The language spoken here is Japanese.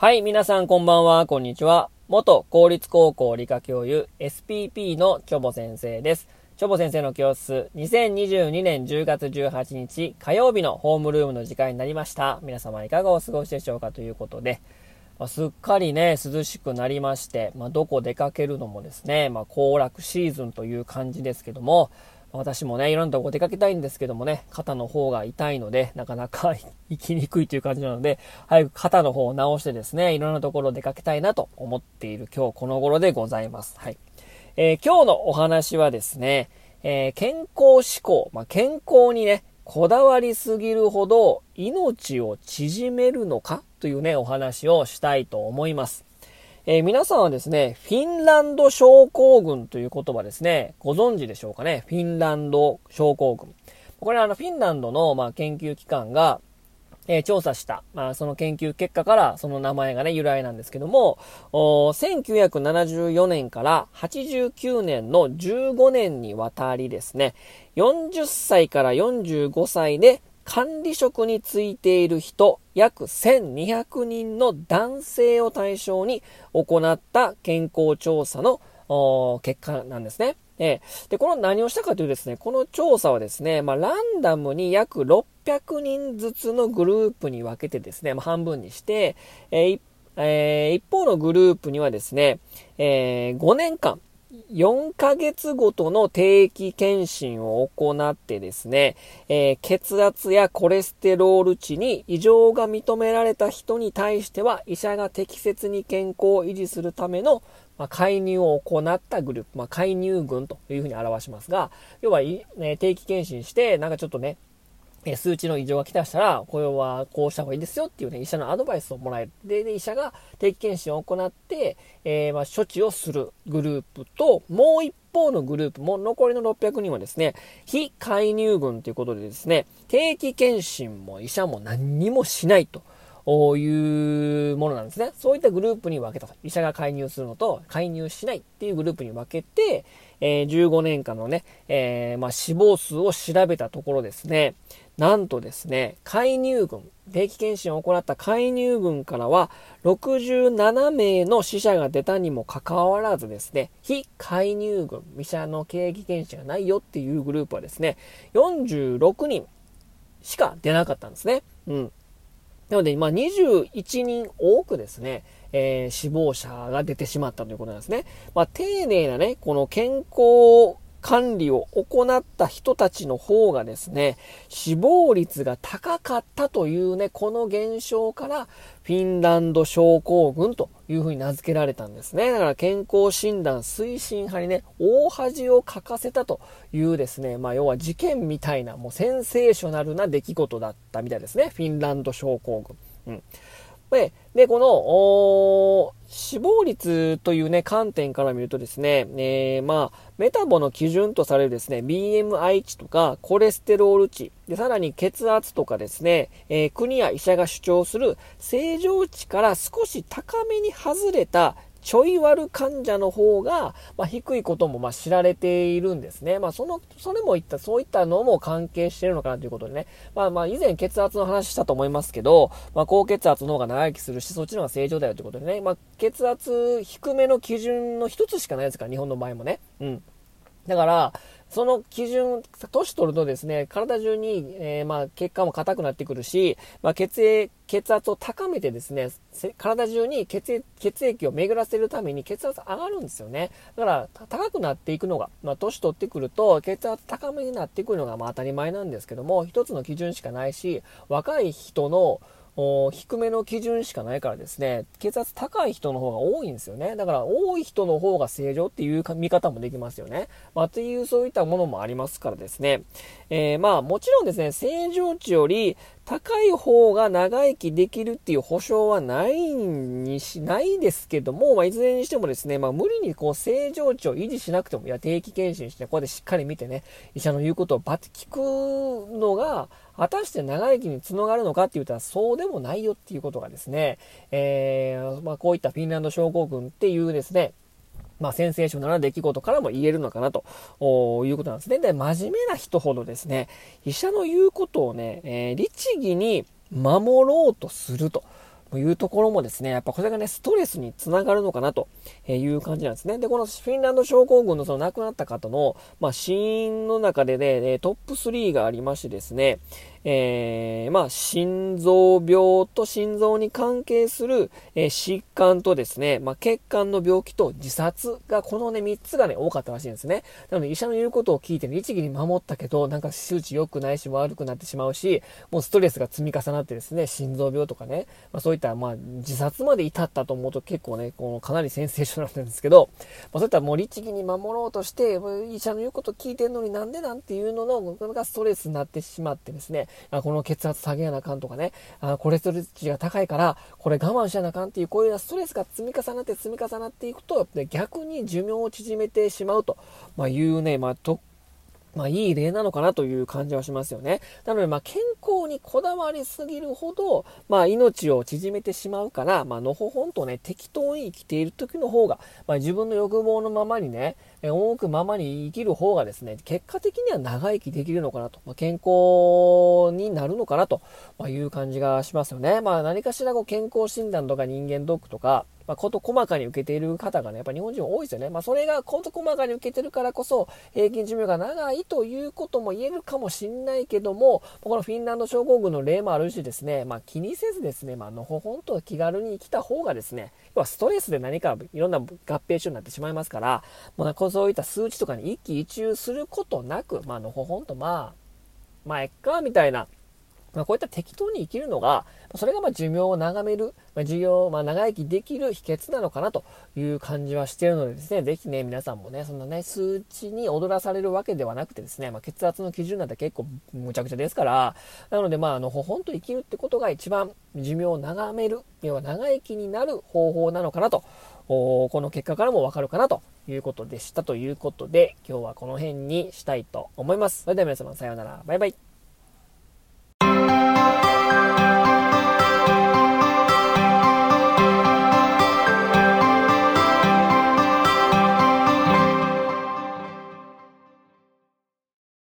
はい、皆さんこんばんは、こんにちは。元公立高校理科教諭 SPP のチョボ先生です。チョボ先生の教室、2022年10月18日火曜日のホームルームの時間になりました。皆様いかがお過ごしでしょうかということで、まあ、すっかりね、涼しくなりまして、まあ、どこ出かけるのもですね、まあ、行楽シーズンという感じですけども、私もね、いろんなとこ出かけたいんですけどもね、肩の方が痛いので、なかなか 行きにくいという感じなので、早く肩の方を直してですね、いろんなところ出かけたいなと思っている今日この頃でございます。はい。えー、今日のお話はですね、えー、健康志向、まあ、健康にね、こだわりすぎるほど命を縮めるのかというね、お話をしたいと思います。えー、皆さんはですね、フィンランド症候群という言葉ですね、ご存知でしょうかね？フィンランド症候群。これはあの、フィンランドの、まあ、研究機関が、えー、調査した、まあ、その研究結果からその名前がね、由来なんですけども、1974年から89年の15年にわたりですね、40歳から45歳で管理職についている人約1200人の男性を対象に行った健康調査の結果なんですね。えー、で、この何をしたかというとですね、この調査はですね、まあ、ランダムに約600人ずつのグループに分けてですね、まあ、半分にして、えーえー、一方のグループにはですね、え5年間、4ヶ月ごとの定期検診を行ってですね、えー、血圧やコレステロール値に異常が認められた人に対しては医者が適切に健康を維持するための、まあ、介入を行ったグループ、まあ、介入群というふうに表しますが、要は、ね、定期検診して、なんかちょっとね、え数値の異常が来たしたら、これはこうした方がいいですよっていうね、医者のアドバイスをもらえる。で、で医者が定期検診を行って、えー、まあ、処置をするグループと、もう一方のグループも、残りの600人はですね、非介入群ということでですね、定期検診も医者も何にもしないと。いうものなんですね。そういったグループに分けたと。医者が介入するのと、介入しないっていうグループに分けて、えー、15年間のね、えー、まあ、死亡数を調べたところですね、なんとですね、介入群、定期検診を行った介入群からは、67名の死者が出たにもかかわらずですね、非介入群、医者の定期検診がないよっていうグループはですね、46人しか出なかったんですね。うん。なので、まあ、21人多くですね、えー、死亡者が出てしまったということなんですね。まあ、丁寧なね、この健康管理を行った人たちの方がですね、死亡率が高かったというね、この現象からフィンランド症候群というふうに名付けられたんですね。だから健康診断推進派にね、大恥をかかせたというですね、まあ要は事件みたいな、もうセンセーショナルな出来事だったみたいですね。フィンランド症候群。うん。で、でこの、死亡率というね、観点から見るとですね、えー、まあ、メタボの基準とされるですね、BMI 値とか、コレステロール値、で、さらに血圧とかですね、えー、国や医者が主張する正常値から少し高めに外れたちょい悪患者の方が、まあ、低いこともまあ知られているんですね。まあ、その、それも言った、そういったのも関係してるのかなということでね。まあまあ、以前血圧の話したと思いますけど、まあ、高血圧の方が長生きするし、そっちの方が正常だよということでね。まあ、血圧低めの基準の一つしかないですから、日本の場合もね。うん。だから、その基準、年取るとですね、体中に、えー、まあ、血管も硬くなってくるし、まあ、血液、血圧を高めてですね、体中に血液血液を巡らせるために血圧上がるんですよね。だから、高くなっていくのが、まあ、年取ってくると、血圧高めになってくるのが、まあ、当たり前なんですけども、一つの基準しかないし、若い人の、低めの基準しかないからですね、血圧高い人の方が多いんですよね。だから多い人の方が正常っていう見方もできますよね。まあ、っていうそういったものもありますからですね。えー、まあもちろんですね、正常値より高い方が長生きできるっていう保証はないにし、ないですけども、まあ、いずれにしてもですね、まあ、無理にこう正常値を維持しなくても、いや、定期検診して、ここでしっかり見てね、医者の言うことをバッて聞くのが、果たして長生きにつながるのかって言ったらそうでもないよっていうことがですね、えー、まあ、こういったフィンランド症候群っていうですね、まあ、センセーショナルな出来事からも言えるのかなということなんですね。で、真面目な人ほどですね、医者の言うことをね、えー、律儀に守ろうとすると。というところもですね、やっぱこれがね、ストレスにつながるのかなという感じなんですね。で、このフィンランド症候群のその亡くなった方の、まあ、死因の中でね、トップ3がありましてですね、えー、まあ、心臓病と心臓に関係する、えー、疾患とですね、まあ、血管の病気と自殺が、このね、3つがね、多かったらしいんですね。なので、医者の言うことを聞いて、ね、律儀に守ったけど、なんか数値良くないし、悪くなってしまうし、もうストレスが積み重なってですね、心臓病とかね、まあ、そういった、まあ、自殺まで至ったと思うと結構ね、このかなりセンセーショナルなんですけど、まあ、そういったもう律儀に守ろうとして、医者の言うことを聞いてんのになんでなんていうのの、がストレスになってしまってですね、あこの血圧下げやなあかんとかね、あコレステロール値が高いから、これ我慢しやなあかんっていう、こういうストレスが積み重なって積み重なっていくと、逆に寿命を縮めてしまうと、まあ、いうね、まあ、特まあ、いい例なのかなという感じはしますよね。なので、まあ、健康にこだわりすぎるほど、まあ、命を縮めてしまうから、まあのほほんとね、適当に生きている時の方が、まあ、自分の欲望のままにね、多くままに生きる方がですね、結果的には長生きできるのかなと、まあ、健康になるのかなという感じがしますよね。まあ、何かしらこう健康診断とか人間ドックとか、まあ、こと細かに受けている方がね、やっぱ日本人多いですよね。まあ、それがこと細かに受けてるからこそ、平均寿命が長いということも言えるかもしんないけども、このフィンランド症候群の例もあるしですね、まあ、気にせずですね、まあのほほんと気軽に生きた方がですね、要はストレスで何かいろんな合併症になってしまいますから、もうそういった数値とかに一喜一憂することなく、まあのほほんとまあ、まあ、えっか、みたいな、まあ、こういった適当に生きるのが、それがま寿命を長める、まあ、寿命、まあ、長生きできる秘訣なのかなという感じはしているのでですね、ぜひね、皆さんもね、そんなね、数値に踊らされるわけではなくてですね、まあ、血圧の基準なんて結構むちゃくちゃですから、なので、まあ、あの、ほほんと生きるってことが一番寿命を長める、要は長生きになる方法なのかなと、この結果からもわかるかなということでしたということで、今日はこの辺にしたいと思います。それでは皆様さようなら。バイバイ。